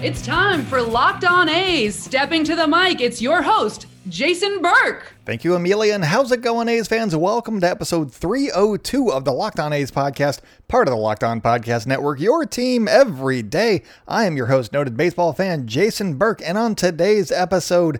It's time for Locked On A's. Stepping to the mic, it's your host, Jason Burke. Thank you, Amelia. And how's it going, A's fans? Welcome to episode 302 of the Locked On A's podcast, part of the Locked On Podcast Network, your team every day. I am your host, noted baseball fan Jason Burke. And on today's episode,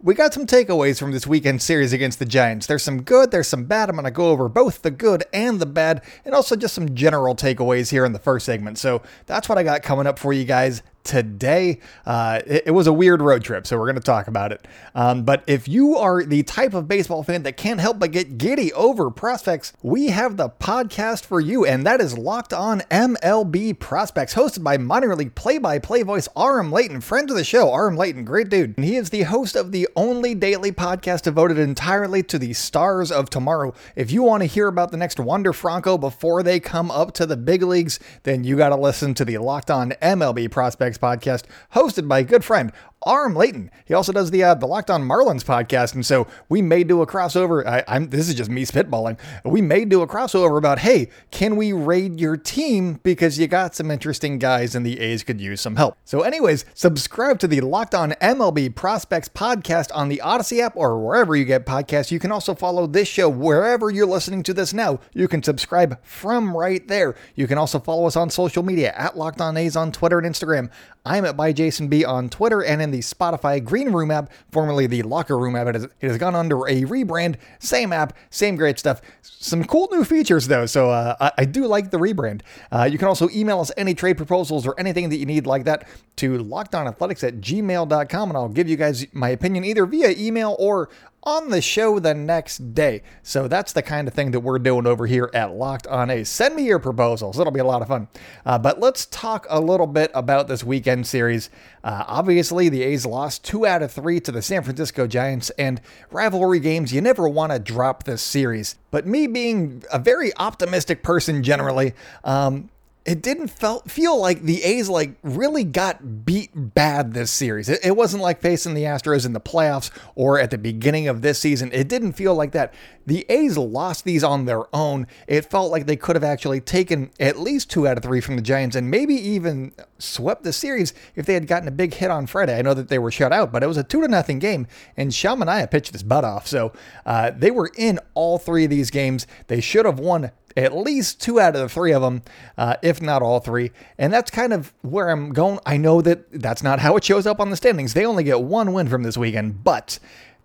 we got some takeaways from this weekend series against the Giants. There's some good, there's some bad. I'm going to go over both the good and the bad, and also just some general takeaways here in the first segment. So that's what I got coming up for you guys today. Uh, it, it, was a weird road trip, so we're going to talk about it. Um, but if you are the type of baseball fan that can't help but get giddy over prospects, we have the podcast for you, and that is Locked On MLB Prospects, hosted by minor league play-by-play voice Aram Leighton, friend of the show. Aram Leighton, great dude. And he is the host of the only daily podcast devoted entirely to the stars of tomorrow. If you want to hear about the next Wander Franco before they come up to the big leagues, then you got to listen to the Locked On MLB Prospects podcast, hosted by a good friend, Aram Leighton. He also does the uh, the Locked On Marlins podcast, and so we may do a crossover. I, am this is just me spitballing. We may do a crossover about hey, can we raid your team because you got some interesting guys and the A's could use some help. So, anyways, subscribe to the Locked On MLB Prospects podcast on the Odyssey app or wherever you get podcasts. You can also follow this show wherever you're listening to this now. You can subscribe from right there. You can also follow us on social media at Locked On A's on Twitter and Instagram. I'm at by Jason B on Twitter and in the Spotify Green Room app, formerly the Locker Room app. It has, it has gone under a rebrand. Same app, same great stuff. Some cool new features though, so uh, I, I, do like the rebrand. Uh, you can also email us any trade proposals or anything that you need like that to lockedonathletics at gmail.com, and I'll give you guys my opinion either via email or on the show the next day. So that's the kind of thing that we're doing over here at Locked On A's. Send me your proposals, it'll be a lot of fun. Uh, but let's talk a little bit about this weekend series. Uh, obviously, the A's lost two out of three to the San Francisco Giants, and rivalry games, you never want to drop this series. But me being a very optimistic person generally, um, it didn't felt, feel like the A's like really got beat bad this series. It, it, wasn't like facing the Astros in the playoffs or at the beginning of this season. It didn't feel like that. The A's lost these on their own. It felt like they could have actually taken at least two out of three from the Giants and maybe even swept the series if they had gotten a big hit on Friday. I know that they were shut out, but it was a two to nothing game, and Sean Manaea pitched his butt off. So uh, they were in all three of these games. They should have won at least two out of the three of them, uh, if not all three. And that's kind of where I'm going. I know that that's not how it shows up on the standings. They only get one win from this weekend, but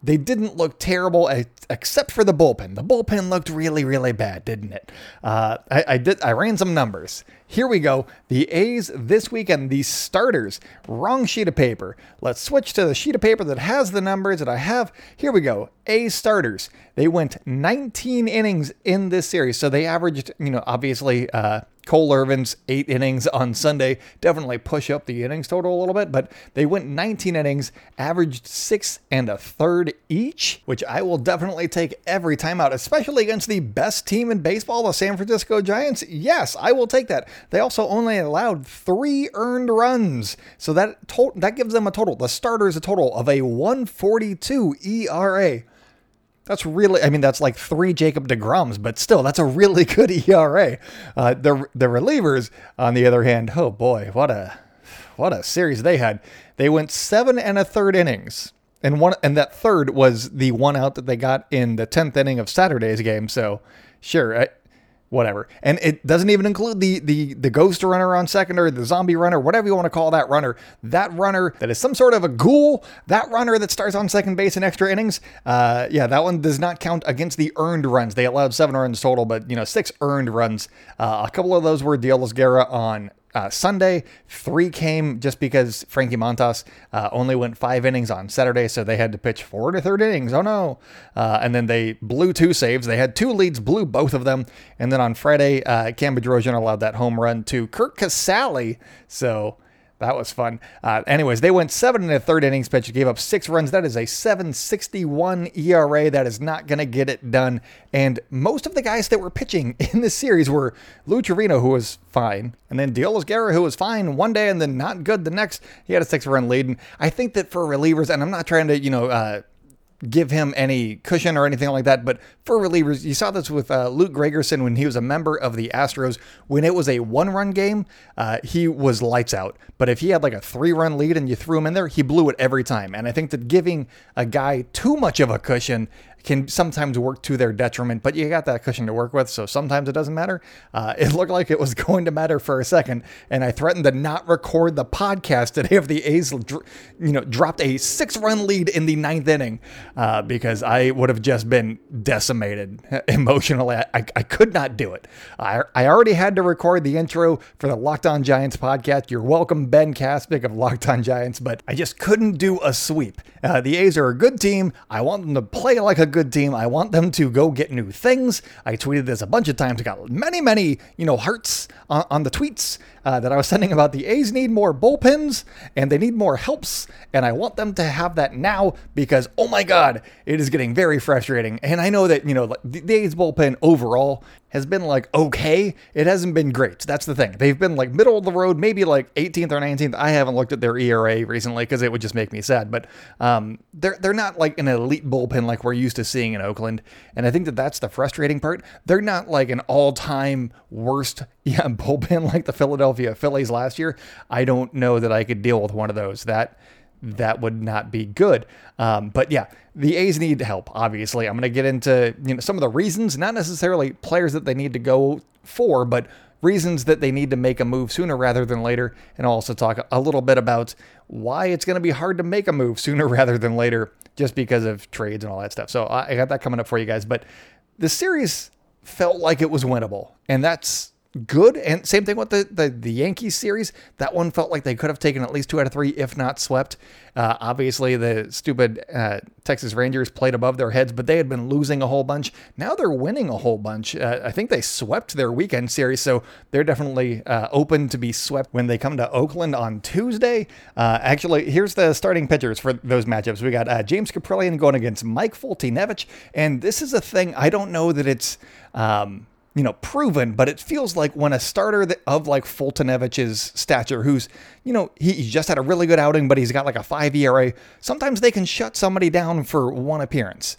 they didn't look terrible except for the bullpen. The bullpen looked really, really bad, didn't it? Uh, I, I, did. I ran some numbers. Here we go. The A's this weekend. The starters. Wrong sheet of paper. Let's switch to the sheet of paper that has the numbers that I have. Here we go. A starters. They went 19 innings in this series, so they averaged, you know, obviously. Uh, Cole Irvin's eight innings on Sunday definitely push up the innings total a little bit, but they went 19 innings, averaged six and a third each, which I will definitely take every time out, especially against the best team in baseball, the San Francisco Giants. Yes, I will take that. They also only allowed three earned runs, so that to- that gives them a total. The starters a total of a 142 ERA. That's really, I mean, that's like three Jacob DeGroms, but still, that's a really good ERA. Uh, the the relievers, on the other hand, oh boy, what a what a series they had. They went seven and a third innings, and one and that third was the one out that they got in the tenth inning of Saturday's game. So, sure, whatever. And it doesn't even include the the the ghost runner on second or the zombie runner, whatever you want to call that runner. That runner that is some sort of a ghoul. That runner that starts on second base in extra innings. Uh, yeah, that one does not count against the earned runs. They allowed seven runs total, but you know six earned runs. Uh, a couple of those were Deolis Guerra on uh, Sunday. Three came just because Frankie Montas uh, only went five innings on Saturday, so they had to pitch four to third innings. Oh no! Uh, and then they blew two saves. They had two leads, blew both of them. And then on Friday, uh, Cam Bedrosian allowed that home run to Curt Casali. So that was fun. Uh, anyways, they went seven in the third innings pitch, gave up six runs. That is a 7.61 ERA. That is not going to get it done. And most of the guys that were pitching in this series were Lou Trivino, who was fine, and then Deolis Guerra, who was fine one day and then not good the next. He had a six-run lead. And I think that for relievers, and I'm not trying to, you know, uh, give him any cushion or anything like that. But for relievers, you saw this with uh, Luke Gregerson when he was a member of the Astros. When it was a one run game, uh, he was lights out. But if he had like a three run lead and you threw him in there, he blew it every time. And I think that giving a guy too much of a cushion can sometimes work to their detriment, but you got that cushion to work with, so sometimes it doesn't matter. Uh, it looked like it was going to matter for a second, and I threatened to not record the podcast today if the A's, you know, dropped a six-run lead in the ninth inning uh, because I would have just been decimated emotionally. I, I, could not do it. I, I already had to record the intro for the Locked On Giants podcast. You're welcome, Ben Caspick of Locked On Giants, but I just couldn't do a sweep. Uh, the A's are a good team. I want them to play like a good team. I want them to go get new things. I tweeted this a bunch of times. I got many, many, you know, hearts on, on the tweets uh, that I was sending about the A's need more bullpens and they need more helps. And I want them to have that now because, oh my God, it is getting very frustrating. And I know that, you know, the, A's bullpen overall has been like okay. It hasn't been great. That's the thing. They've been like middle of the road, maybe like 18th or 19th. I haven't looked at their ERA recently because it would just make me sad. But um, they're they're not like an elite bullpen like we're used to seeing in Oakland. And I think that that's the frustrating part. They're not like an all-time worst yeah bullpen like the Philadelphia Phillies last year. I don't know that I could deal with one of those. That that would not be good. Um, but yeah, the A's need help. Obviously, I'm going to get into you know some of the reasons, not necessarily players that they need to go for, but reasons that they need to make a move sooner rather than later, and I'll also talk a little bit about why it's going to be hard to make a move sooner rather than later, just because of trades and all that stuff. So I got that coming up for you guys. But the series felt like it was winnable, and that's good. And same thing with the, the, the Yankees series. That one felt like they could have taken at least two out of three, if not swept. Uh, obviously, the stupid uh, Texas Rangers played above their heads, but they had been losing a whole bunch. Now they're winning a whole bunch. Uh, I think they swept their weekend series, so they're definitely uh, open to be swept when they come to Oakland on Tuesday. Uh, actually, here's the starting pitchers for those matchups. We got uh, James Kaprielian going against Mike Foltynewicz, and this is a thing I don't know that it's. Um, you know, proven, but it feels like when a starter of like Foltynewicz's stature, who's, you know, he, just had a really good outing, but he's got like a five ERA, sometimes they can shut somebody down for one appearance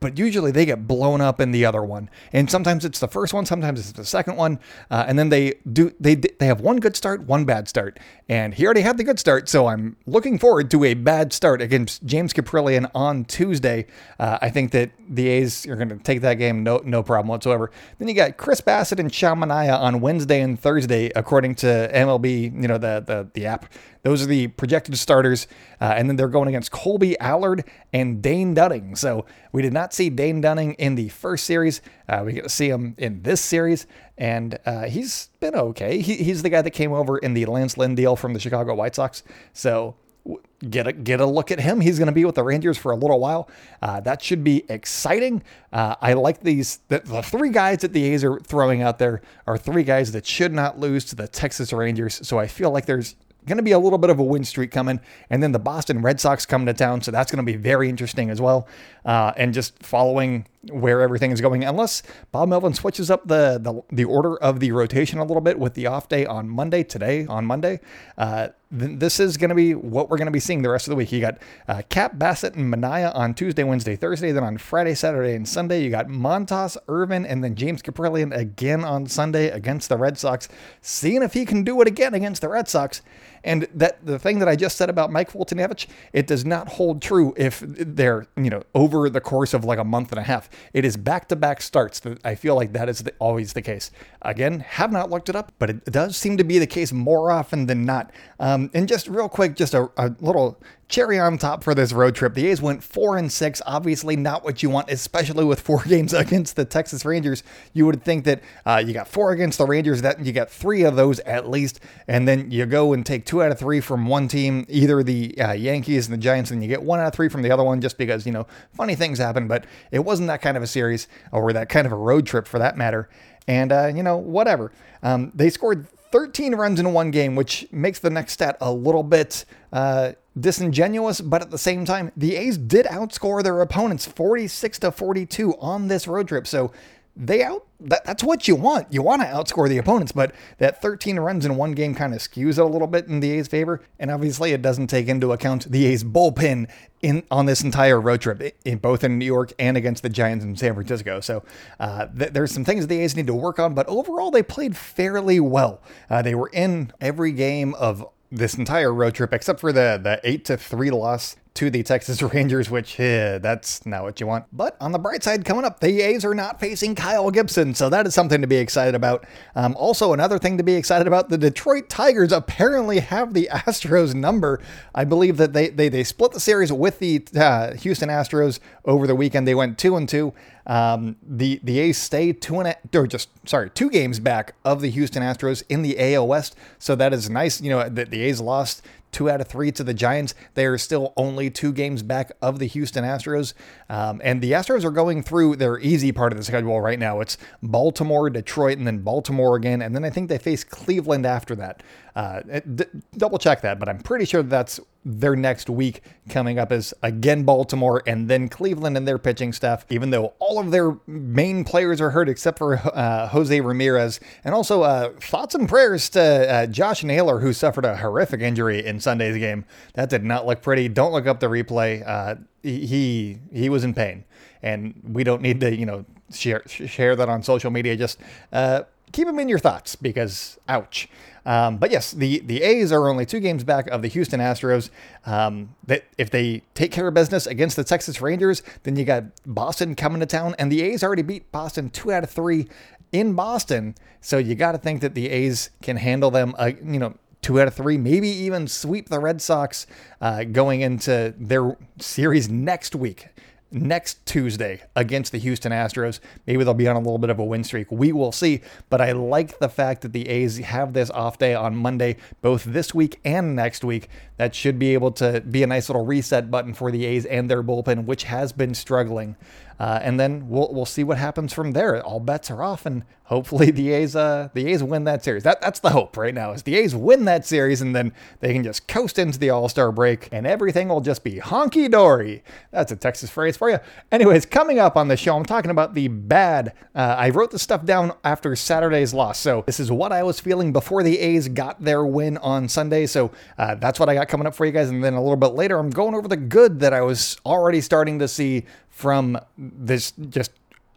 but usually they get blown up in the other one. And sometimes it's the first one, sometimes it's the second one, uh, and then they do they they have one good start, one bad start, and he already had the good start. So I'm looking forward to a bad start against James Kaprielian on Tuesday. Uh, I think that the A's are going to take that game no no problem whatsoever. Then you got Chris Bassitt and Sean Manaea on Wednesday and Thursday, according to MLB, you know the the the app. Those are the projected starters, uh, and then they're going against Colby Allard and Dane Dunning. So we did not see Dane Dunning in the first series. Uh, we get to see him in this series, and uh, he's been okay. He, he's the guy that came over in the Lance Lynn deal from the Chicago White Sox. So get a get a look at him. He's going to be with the Rangers for a little while. Uh, that should be exciting. Uh, I like these. The, the, three guys that the A's are throwing out there are three guys that should not lose to the Texas Rangers. So I feel like there's going to be a little bit of a win streak coming. And then the Boston Red Sox come to town. So that's going to be very interesting as well. Uh, and just following where everything is going, unless Bob Melvin switches up the, the, the order of the rotation a little bit with the off day on Monday, today on Monday. Uh, this is going to be what we're going to be seeing the rest of the week. You got uh, Cap Bassitt and Manaea on Tuesday, Wednesday, Thursday. Then on Friday, Saturday, and Sunday, you got Montas, Irvin, and then James Kaprielian again on Sunday against the Red Sox, seeing if he can do it again against the Red Sox. And that the thing that I just said about Mike Foltynewicz, it does not hold true if they're you know over the course of like a month and a half. It is back to back starts. I feel like that is the, always the case. Again, have not looked it up, but it does seem to be the case more often than not. Um, and just real quick, just a, a little cherry on top for this road trip. The A's went four and six. Obviously, not what you want, especially with four games against the Texas Rangers. You would think that uh, you got four against the Rangers, that you got three of those at least, and then you go and take two out of three from one team, either the uh, Yankees and the Giants, and you get one out of three from the other one, just because you know funny things happen. But it wasn't that kind of a series or that kind of a road trip for that matter. And uh, you know, whatever. Um, they scored 13 runs in one game, which makes the next stat a little bit uh, disingenuous, but at the same time, the A's did outscore their opponents 46 to 42 on this road trip. So they out that, that's what you want. You want to outscore the opponents, but that 13 runs in one game kind of skews it a little bit in the A's favor. And obviously, it doesn't take into account the A's bullpen in on this entire road trip, in both in New York and against the Giants in San Francisco. So uh, th- there's some things the A's need to work on, but overall, they played fairly well. Uh, they were in every game of this entire road trip, except for the the eight to three loss to the Texas Rangers, which eh, that's not what you want. But on the bright side, coming up, the A's are not facing Kyle Gibson, so that is something to be excited about. Um, also, another thing to be excited about: the Detroit Tigers apparently have the Astros number. I believe that they they, they split the series with the uh, Houston Astros over the weekend. They went two and two. Um, the the A's stay two and a, or just sorry two games back of the Houston Astros in the AL West, so that is nice. You know the, the A's lost two out of three to the Giants. They are still only two games back of the Houston Astros. Um, and the Astros are going through their easy part of the schedule right now. It's Baltimore, Detroit, and then Baltimore again. And then I think they face Cleveland after that. Uh, d- double check that, but I'm pretty sure that's their next week coming up is again Baltimore and then Cleveland and their pitching staff, even though all of their main players are hurt except for uh, Jose Ramirez. And also, uh, thoughts and prayers to uh, Josh Naylor, who suffered a horrific injury in Sunday's game. That did not look pretty. Don't look up the replay. Uh, he he was in pain, and we don't need to you know share share that on social media. Just uh, keep them in your thoughts because ouch. Um, but yes, the the A's are only two games back of the Houston Astros. Um, that if they take care of business against the Texas Rangers, then you got Boston coming to town, and the A's already beat Boston two out of three in Boston. So you got to think that the A's can handle them. Uh, you know two out of three, maybe even sweep the Red Sox uh, going into their series next week next Tuesday against the Houston Astros. Maybe they'll be on a little bit of a win streak. We will see. But I like the fact that the A's have this off day on Monday, both this week and next week. That should be able to be a nice little reset button for the A's and their bullpen, which has been struggling. Uh, and then we'll we'll see what happens from there. All bets are off, and hopefully the A's uh, the A's win that series. That that's the hope right now is the A's win that series, and then they can just coast into the All Star break, and everything will just be honky dory. That's a Texas phrase for you. Anyways, coming up on the show, I'm talking about the bad. Uh, I wrote the stuff down after Saturday's loss, so this is what I was feeling before the A's got their win on Sunday. So uh, that's what I got coming up for you guys, and then a little bit later, I'm going over the good that I was already starting to see from this just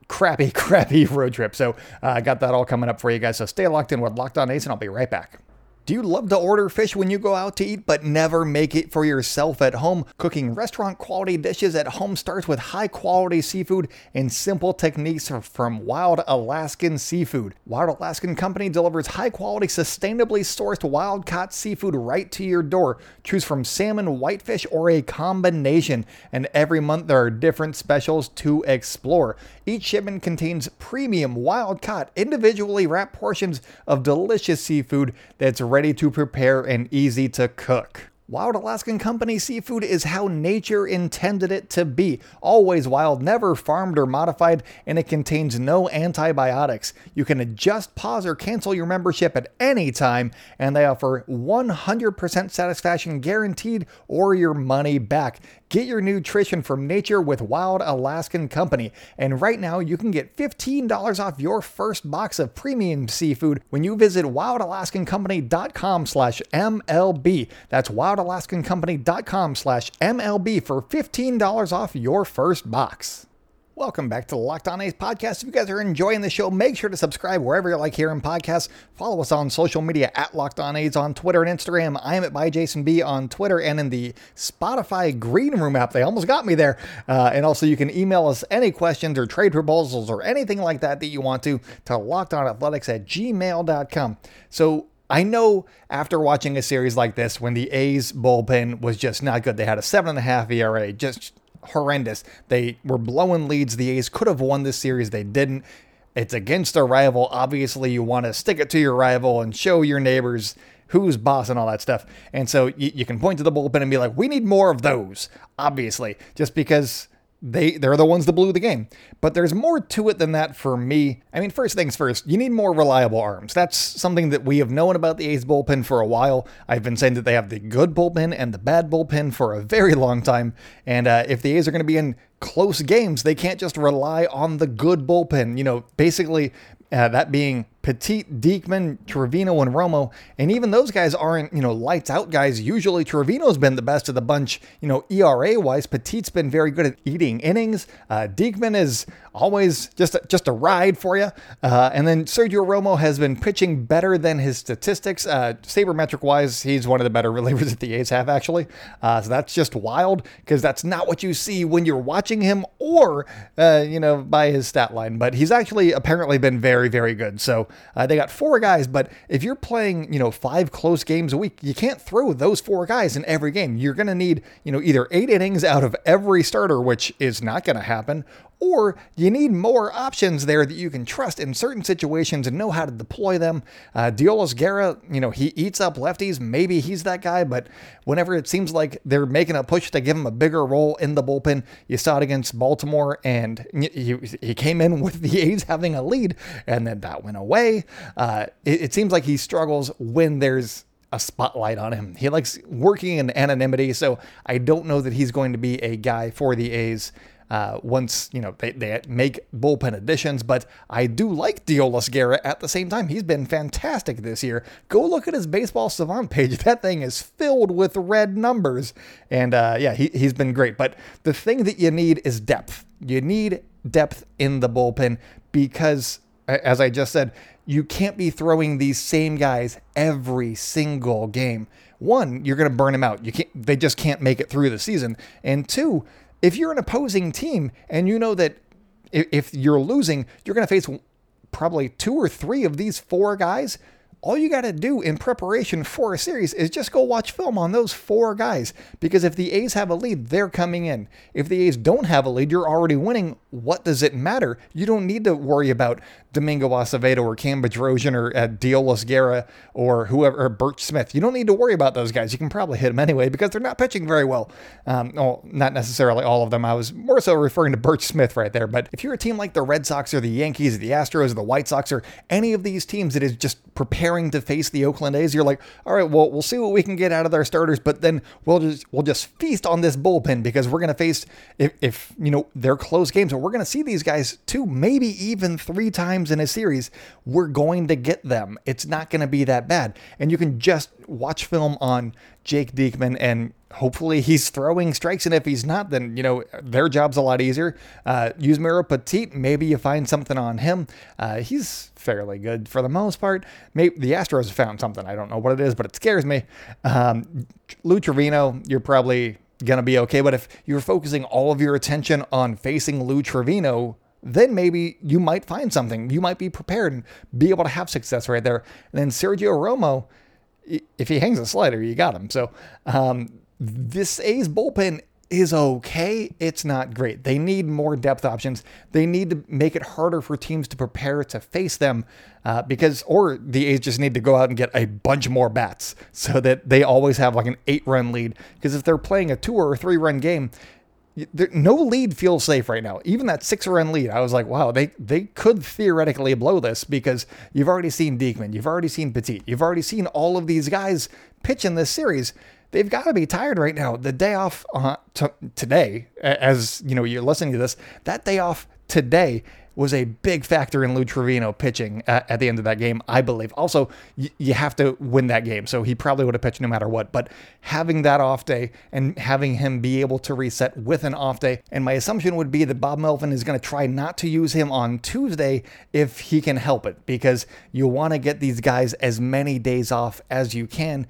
crappy, crappy road trip. So uh, I got that all coming up for you guys. So stay locked in with Locked On A's, and I'll be right back. Do you love to order fish when you go out to eat but never make it for yourself at home? Cooking restaurant quality dishes at home starts with high quality seafood and simple techniques from Wild Alaskan Seafood. Wild Alaskan Company delivers high quality, sustainably sourced wild caught seafood right to your door. Choose from salmon, whitefish, or a combination. And every month there are different specials to explore. Each shipment contains premium, wild caught, individually wrapped portions of delicious seafood that's ready to prepare and easy to cook. Wild Alaskan Company seafood is how nature intended it to be. Always wild, never farmed or modified, and it contains no antibiotics. You can adjust, pause, or cancel your membership at any time, and they offer 100% satisfaction guaranteed or your money back. Get your nutrition from nature with Wild Alaskan Company. And right now, you can get $15 off your first box of premium seafood when you visit wildalaskancompany.com slash MLB. That's wildalaskancompany.com slash MLB for $15 off your first box. Welcome back to the Locked On A's podcast. If you guys are enjoying the show, make sure to subscribe wherever you like hearing podcasts. Follow us on social media at Locked On A's on Twitter and Instagram. I am at by Jason B on Twitter and in the Spotify Green Room app. They almost got me there. Uh, and also, you can email us any questions or trade proposals or anything like that that you want to to lockedonathletics at gmail.com. So I know after watching a series like this, when the A's bullpen was just not good, they had a seven and a half ERA, just horrendous. They were blowing leads. The A's could have won this series. They didn't. It's against a rival. Obviously, you want to stick it to your rival and show your neighbors who's boss and all that stuff. And so you, you can point to the bullpen and be like, we need more of those, obviously, just because they they're the ones that blew the game. But there's more to it than that for me. I mean, first things first, you need more reliable arms. That's something that we have known about the A's bullpen for a while. I've been saying that they have the good bullpen and the bad bullpen for a very long time. And uh, if the A's are going to be in close games, they can't just rely on the good bullpen. You know, basically uh, that being Petit, Diekman, Trivino, and Romo. And even those guys aren't, you know, lights out guys. Usually Trivino's been the best of the bunch, you know, ERA wise. Petit's been very good at eating innings. Uh, Diekman is always just a, just a ride for you. Uh, and then Sergio Romo has been pitching better than his statistics. Uh, sabermetric wise, he's one of the better relievers that the A's have, actually. Uh, so that's just wild because that's not what you see when you're watching him or, uh, you know, by his stat line. But he's actually apparently been very, very good. So uh, they got four guys, but if you're playing, you know, five close games a week, you can't throw those four guys in every game. You're going to need, you know, either eight innings out of every starter, which is not going to happen, or you need more options there that you can trust in certain situations and know how to deploy them. Uh, Deolis Guerra, you know, he eats up lefties. Maybe he's that guy, but whenever it seems like they're making a push to give him a bigger role in the bullpen, you saw it against Baltimore, and he, he came in with the A's having a lead, and then that went away. Uh, it, it seems like he struggles when there's a spotlight on him. He likes working in anonymity, so I don't know that he's going to be a guy for the A's uh, once you know they, they make bullpen additions. But I do like Deolis Guerra at the same time. He's been fantastic this year. Go look at his baseball savant page. That thing is filled with red numbers, and uh, yeah, he, he's been great. But the thing that you need is depth. You need depth in the bullpen because, as I just said, you can't be throwing these same guys every single game. One, you're going to burn them out. You can't. They just can't make it through the season. And two, if you're an opposing team and you know that if you're losing, you're going to face probably two or three of these four guys all you got to do in preparation for a series is just go watch film on those four guys. Because if the A's have a lead, they're coming in. If the A's don't have a lead, you're already winning. What does it matter? You don't need to worry about Domingo Acevedo or Cam Bedrosian or uh, Deolis Guerra or whoever, or Burch Smith. You don't need to worry about those guys. You can probably hit them anyway because they're not pitching very well. Um, well, not necessarily all of them. I was more so referring to Burch Smith right there. But if you're a team like the Red Sox or the Yankees or the Astros or the White Sox or any of these teams that is just preparing to face the Oakland A's, you're like, all right, well, we'll see what we can get out of their starters, but then we'll just we'll just feast on this bullpen because we're gonna face if, if you know they're close games, we're gonna see these guys two, maybe even three times in a series. We're going to get them. It's not gonna be that bad, and you can just watch film on Jake Diekman and hopefully he's throwing strikes. And if he's not, then, you know, their job's a lot easier. Uh, Yusmeiro Petit, maybe you find something on him. Uh, he's fairly good for the most part. Maybe the Astros found something. I don't know what it is, but it scares me. Um, Lou Trivino, you're probably going to be okay. But if you're focusing all of your attention on facing Lou Trivino, then maybe you might find something. You might be prepared and be able to have success right there. And then Sergio Romo, if he hangs a slider, you got him. So um, this A's bullpen is okay. It's not great. They need more depth options. They need to make it harder for teams to prepare to face them uh, because, or the A's just need to go out and get a bunch more bats so that they always have like an eight run lead. Because if they're playing a two or three run game, there, no lead feels safe right now. Even that six run lead, I was like, wow, they, they could theoretically blow this because you've already seen Diekman, you've already seen Petit, you've already seen all of these guys pitch in this series they've got to be tired right now. The day off uh, t- today, as you know, you're listening to this, that day off today was a big factor in Lou Trivino pitching at, at the end of that game, I believe. Also, y- you have to win that game, so he probably would have pitched no matter what. But having that off day and having him be able to reset with an off day, and my assumption would be that Bob Melvin is going to try not to use him on Tuesday if he can help it, because you want to get these guys as many days off as you can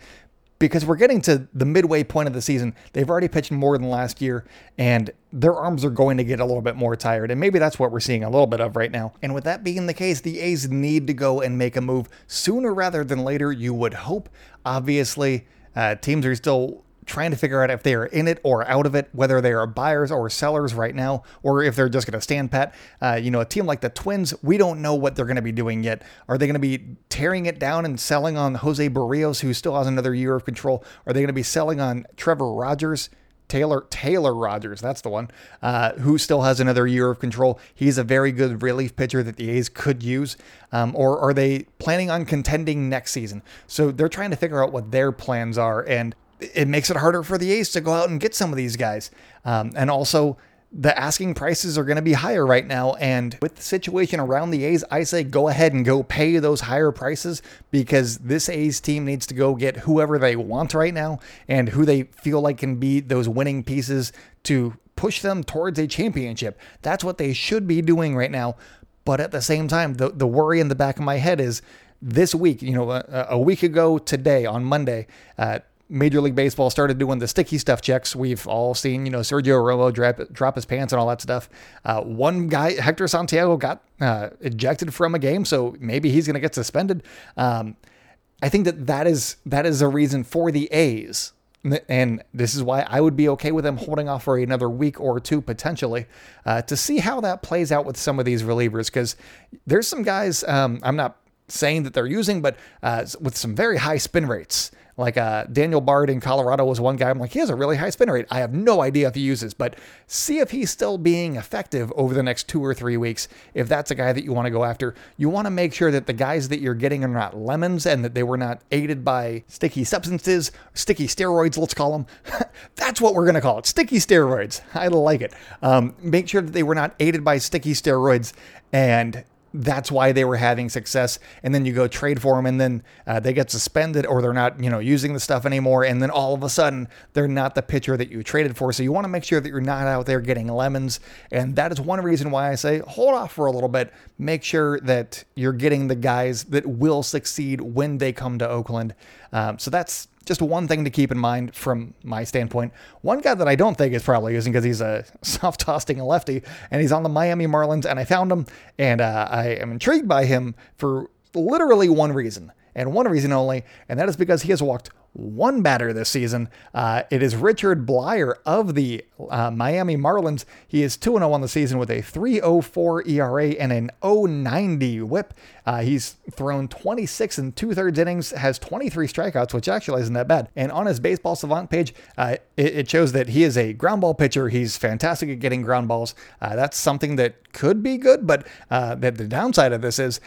because we're getting to the midway point of the season. They've already pitched more than last year, and their arms are going to get a little bit more tired. And maybe that's what we're seeing a little bit of right now. And with that being the case, the A's need to go and make a move sooner rather than later, you would hope. Obviously, uh, teams are still trying to figure out if they are in it or out of it, whether they are buyers or sellers right now, or if they're just going to stand pat. Uh, you know, a team like the Twins, we don't know what they're going to be doing yet. Are they going to be tearing it down and selling on Jose Barrios, who still has another year of control? Are they going to be selling on Trevor Rogers? Taylor Taylor Rogers, that's the one, uh, who still has another year of control. He's a very good relief pitcher that the A's could use. Um, or are they planning on contending next season? So they're trying to figure out what their plans are, and it makes it harder for the A's to go out and get some of these guys. Um, and also, the asking prices are going to be higher right now. And with the situation around the A's, I say go ahead and go pay those higher prices because this A's team needs to go get whoever they want right now and who they feel like can be those winning pieces to push them towards a championship. That's what they should be doing right now. But at the same time, the, the worry in the back of my head is this week, you know, a, a week ago today on Monday, uh, Major League Baseball started doing the sticky stuff checks. We've all seen, you know, Sergio Romo drop, drop his pants and all that stuff. Uh, one guy, Hector Santiago, got uh, ejected from a game, so maybe he's going to get suspended. Um, I think that that is that is a reason for the A's, and this is why I would be okay with them holding off for another week or two potentially uh, to see how that plays out with some of these relievers because there's some guys um, I'm not saying that they're using, but uh, with some very high spin rates. Like uh, Daniel Bard in Colorado was one guy. I'm like, he has a really high spin rate. I have no idea if he uses, but see if he's still being effective over the next two or three weeks. If that's a guy that you want to go after, you want to make sure that the guys that you're getting are not lemons and that they were not aided by sticky substances, sticky steroids, let's call them. that's what we're going to call it sticky steroids. I like it. Um, make sure that they were not aided by sticky steroids and that's why they were having success. And then you go trade for them, and then uh, they get suspended, or they're not, you know, using the stuff anymore. And then all of a sudden, they're not the pitcher that you traded for. So you want to make sure that you're not out there getting lemons. And that is one reason why I say hold off for a little bit. Make sure that you're getting the guys that will succeed when they come to Oakland. Um, so that's just one thing to keep in mind from my standpoint. One guy that I don't think is probably using because he's a soft tossing lefty and he's on the Miami Marlins, and I found him and uh, I am intrigued by him for literally one reason and one reason only, and that is because he has walked one batter this season. Uh, it is Richard Bleier of the uh, Miami Marlins. He is 2 0 on the season with a 3.04 ERA and an 0.90 whip. Uh, he's thrown 26 and two thirds innings, has 23 strikeouts, which actually isn't that bad. And on his baseball savant page, uh, it, it, shows that he is a ground ball pitcher. He's fantastic at getting ground balls. Uh, that's something that could be good, but uh, that the downside of this is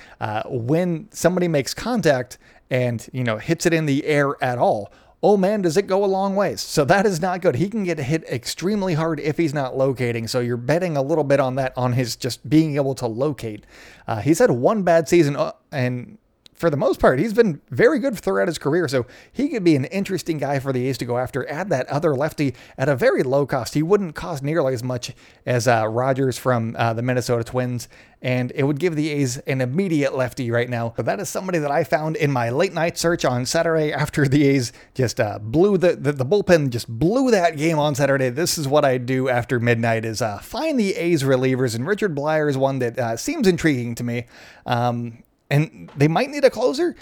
when somebody makes contact, and you know hits it in the air at all oh man, does it go a long ways. So that is not good. He can get hit extremely hard if he's not locating. So you're betting a little bit on that, on his just being able to locate. Uh, he's had one bad season, uh, and for the most part, he's been very good throughout his career. So he could be an interesting guy for the A's to go after. Add that other lefty at a very low cost. He wouldn't cost nearly as much as uh, Rogers from uh, the Minnesota Twins, and it would give the A's an immediate lefty right now. But that is somebody that I found in my late night search on Saturday after the A's just uh, blew the, the, the bullpen just blew that game on Saturday. This is what I do after midnight: is uh, find the A's relievers, and Richard Bleier is one that uh, seems intriguing to me. Um, and they might need a closer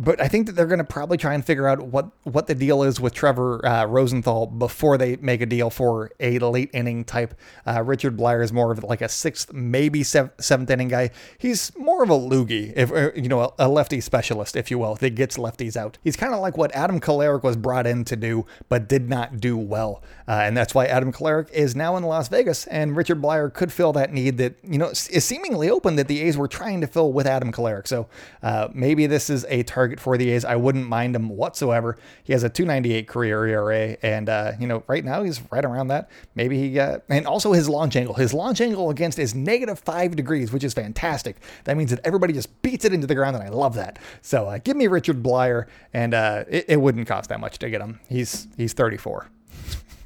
but I think that they're going to probably try and figure out what what the deal is with Trevor uh, Rosenthal before they make a deal for a late inning type. Uh, Richard Bleier is more of like a sixth, maybe seventh, seventh inning guy. He's more of a loogie, if uh, you know, a lefty specialist, if you will, that gets lefties out. He's kind of like what Adam Kolarek was brought in to do, but did not do well, uh, and that's why Adam Kolarek is now in Las Vegas, and Richard Bleier could fill that need that you know is seemingly open that the A's were trying to fill with Adam Kolarek. So uh, maybe this is a target target for the A's. I wouldn't mind him whatsoever. He has a 298 career ERA, and uh, you know, right now he's right around that. Maybe he got, and also his launch angle. His launch angle against is negative five degrees, which is fantastic. That means that everybody just beats it into the ground, and I love that. So uh, give me Richard Bleier, and uh, it, it wouldn't cost that much to get him. He's he's 34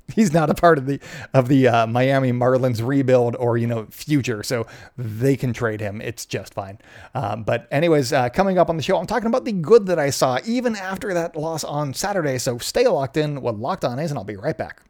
he's not a part of the of the uh, Miami Marlins rebuild or you know future, so they can trade him. It's just fine. Um, but anyways, uh, coming up on the show, I'm talking about the good that I saw even after that loss on Saturday. So stay locked in What Locked On A's, and I'll be right back.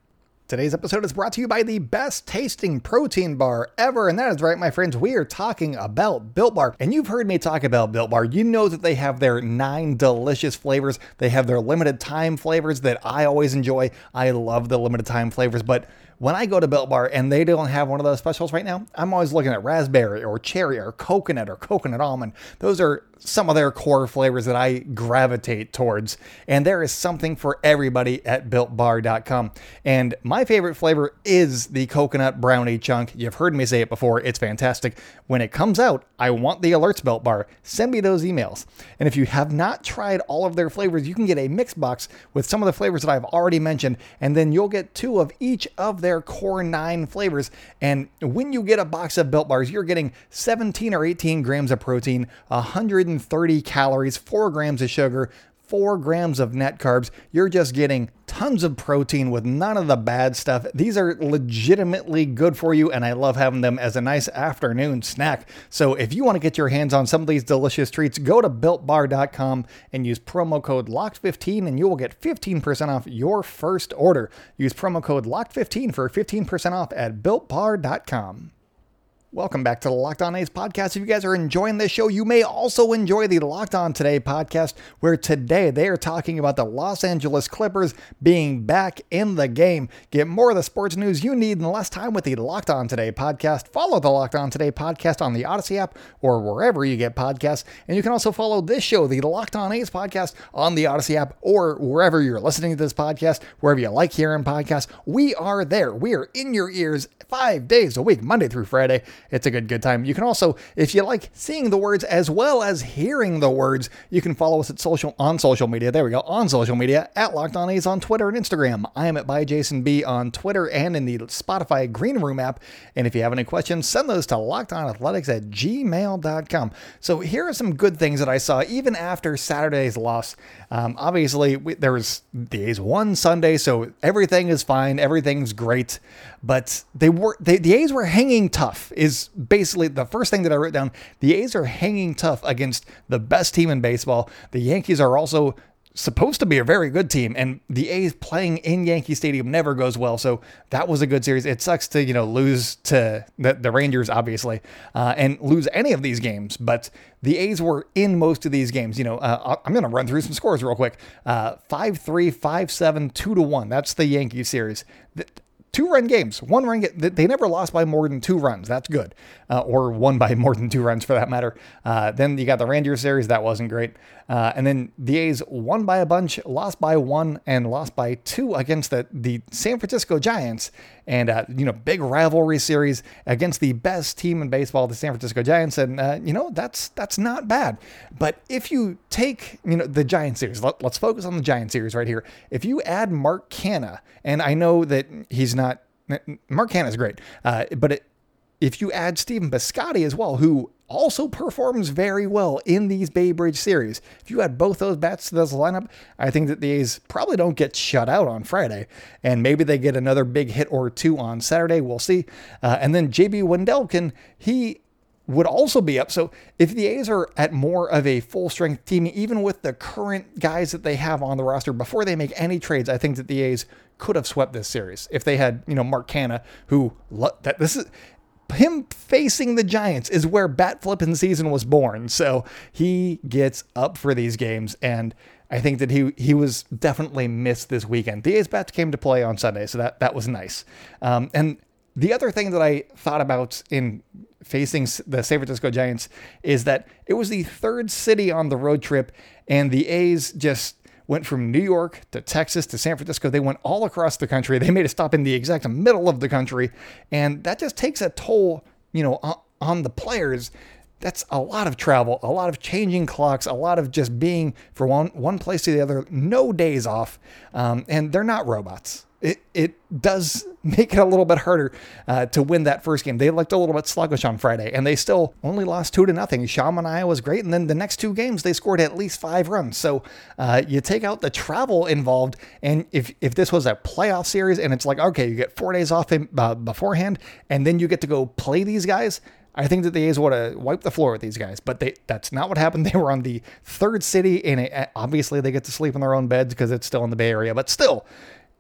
Today's episode is brought to you by the best tasting protein bar ever. And that is right, my friends. We are talking about Built Bar. And you've heard me talk about Built Bar. You know that they have their nine delicious flavors. They have their limited time flavors that I always enjoy. I love the limited time flavors. But when I go to Built Bar and they don't have one of those specials right now, I'm always looking at raspberry or cherry or coconut or coconut almond. Those are some of their core flavors that I gravitate towards. And there is something for everybody at builtbar.com. And my favorite flavor is the coconut brownie chunk. You've heard me say it before, it's fantastic. When it comes out, I want the alerts Built Bar. Send me those emails. And if you have not tried all of their flavors, you can get a mix box with some of the flavors that I've already mentioned, and then you'll get two of each of their core nine flavors. And when you get a box of Built Bars, you're getting 17 or 18 grams of protein, 100 130 calories, 4 grams of sugar, 4 grams of net carbs. You're just getting tons of protein with none of the bad stuff. These are legitimately good for you, and I love having them as a nice afternoon snack. So if you want to get your hands on some of these delicious treats, go to builtbar.com and use promo code LOCKED15 and you will get 15% off your first order. Use promo code LOCKED15 for 15% off at builtbar.com. Welcome back to the Locked On A's podcast. If you guys are enjoying this show, you may also enjoy the Locked On Today podcast, where today they are talking about the Los Angeles Clippers being back in the game. Get more of the sports news you need in less time with the Locked On Today podcast. Follow the Locked On Today podcast on the Odyssey app or wherever you get podcasts. And you can also follow this show, the Locked On A's podcast, on the Odyssey app or wherever you're listening to this podcast, wherever you like hearing podcasts. We are there. We are in your ears five days a week, Monday through Friday. It's a good, good time. You can also, if you like seeing the words as well as hearing the words, you can follow us at social on social media. There we go, on social media at Locked On A's on Twitter and Instagram. I am at by Jason B on Twitter and in the Spotify Green Room app. And if you have any questions, send those to lockedonathletics at gmail.com. So here are some good things that I saw even after Saturday's loss. Um, obviously, we, there was the A's won Sunday, so everything is fine, everything's great. But they were they, the A's were hanging tough. Is basically the first thing that I wrote down. The A's are hanging tough against the best team in baseball. The Yankees are also supposed to be a very good team, and the A's playing in Yankee Stadium never goes well. So that was a good series. It sucks to you know lose to the, the Rangers, obviously, uh, and lose any of these games. But the A's were in most of these games. You know, uh, I'm going to run through some scores real quick. Uh, 5-3, 5-7, 2 to one. That's the Yankee series two run games, one run. They never lost by more than two runs. That's good, uh, or won by more than two runs for that matter. Uh, then you got the Rangers series that wasn't great, uh, and then the A's won by a bunch, lost by one, and lost by two against the the San Francisco Giants, and uh, you know big rivalry series against the best team in baseball, the San Francisco Giants, and uh, you know that's that's not bad. But if you take you know the Giant series, let, let's focus on the Giant series right here. If you add Mark Canha, and I know that he's not Mark Canha is great, uh, but it, if you add Stephen Piscotty as well, who also performs very well in these Bay Bridge series, if you add both those bats to this lineup, I think that the A's probably don't get shut out on Friday, and maybe they get another big hit or two on Saturday. We'll see. Uh, and then JB Wendelken, he would also be up. So if the A's are at more of a full strength team, even with the current guys that they have on the roster before they make any trades, I think that the A's could have swept this series if they had, you know, Mark Canha, who that this is him facing the Giants is where bat flipping season was born. So he gets up for these games and I think that he he was definitely missed this weekend. The A's bats came to play on Sunday, so that that was nice. Um, and the other thing that I thought about in facing the San Francisco Giants is that it was the third city on the road trip, and the A's just went from New York to Texas to San Francisco. They went all across the country. They made a stop in the exact middle of the country, and that just takes a toll, you know, on the players. That's a lot of travel, a lot of changing clocks, a lot of just being from one one place to the other, no days off, um, and they're not robots it, it does make it a little bit harder uh, to win that first game. They looked a little bit sluggish on Friday, and they still only lost two to nothing. Sean Manaea was great, and then the next two games they scored at least five runs. So uh, you take out the travel involved, and if if this was a playoff series, and it's like okay, you get four days off in, uh, beforehand, and then you get to go play these guys. I think that the A's would have wiped the floor with these guys, but they that's not what happened. They were on the third city, and obviously they get to sleep in their own beds because it's still in the Bay Area. But still,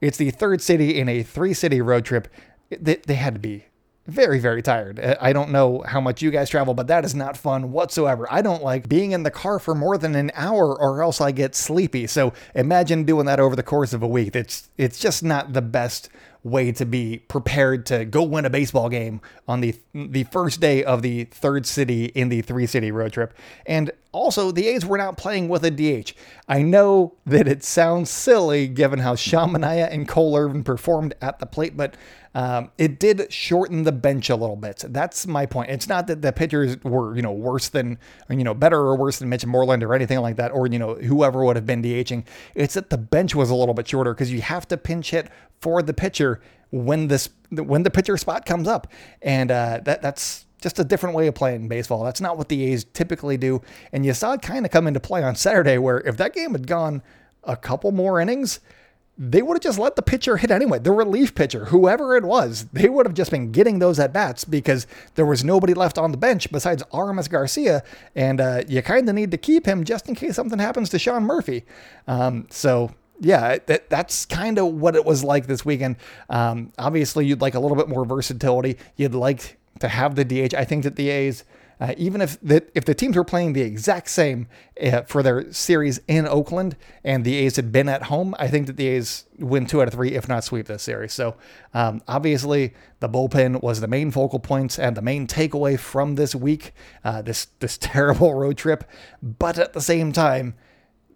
it's the third city in a three city road trip. They, they had to be very, very tired. Uh, I don't know how much you guys travel, but that is not fun whatsoever. I don't like being in the car for more than an hour or else I get sleepy. So imagine doing that over the course of a week. It's it's just not the best way to be prepared to go win a baseball game on the the first day of the third city in the three city road trip. And also, the A's were not playing with a DH. I know that it sounds silly given how Sean Manaea and Cole Irvin performed at the plate, but um, it did shorten the bench a little bit. That's my point. It's not that the pitchers were, you know, worse than, you know, better or worse than Mitch Moreland or anything like that, or, you know, whoever would have been DHing. It's that the bench was a little bit shorter because you have to pinch hit for the pitcher when this when the pitcher spot comes up, and uh, that that's just a different way of playing baseball. That's not what the A's typically do, and you saw it kind of come into play on Saturday, where if that game had gone a couple more innings they would have just let the pitcher hit anyway. The relief pitcher, whoever it was, they would have just been getting those at bats because there was nobody left on the bench besides Aramis Garcia, and uh, you kind of need to keep him just in case something happens to Sean Murphy. Um, so yeah, that, that's kind of what it was like this weekend. Um, obviously, you'd like a little bit more versatility. You'd like to have the DH. I think that the A's uh, even if the if the teams were playing the exact same uh, for their series in Oakland and the A's had been at home, I think that the A's win two out of three, if not sweep this series. So um, obviously the bullpen was the main focal points and the main takeaway from this week, uh, this this terrible road trip. But at the same time,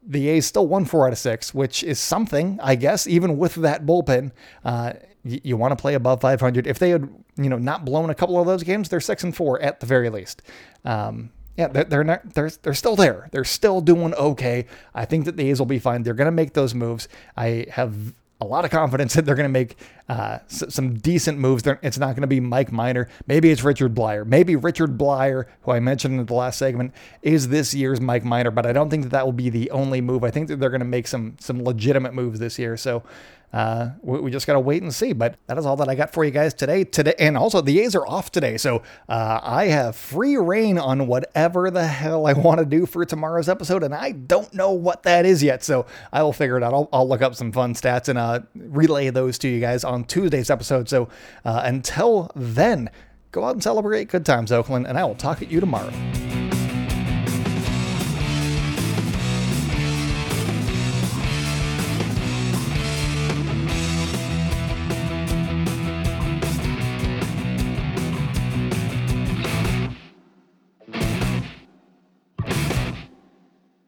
the A's still won four out of six, which is something, I guess, even with that bullpen. Uh, you, you want to play above 500. If they had, you know, not blown a couple of those games, they're six and four at the very least. Um, yeah, they're, not. They're they're still there. They're still doing okay. I think that the A's will be fine. They're going to make those moves. I have a lot of confidence that they're going to make uh, some decent moves. They're, it's not going to be Mike Minor. Maybe it's Richard Bleier. Maybe Richard Bleier, who I mentioned in the last segment, is this year's Mike Minor. But I don't think that that will be the only move. I think that they're going to make some some legitimate moves this year. So uh, we, we, just got to wait and see. But that is all that I got for you guys today. Today, and also the A's are off today, so uh, I have free reign on whatever the hell I want to do for tomorrow's episode, and I don't know what that is yet. So I will figure it out. I'll, I'll look up some fun stats and uh, relay those to you guys on Tuesday's episode. So uh, until then, go out and celebrate good times, Oakland, and I will talk at you tomorrow.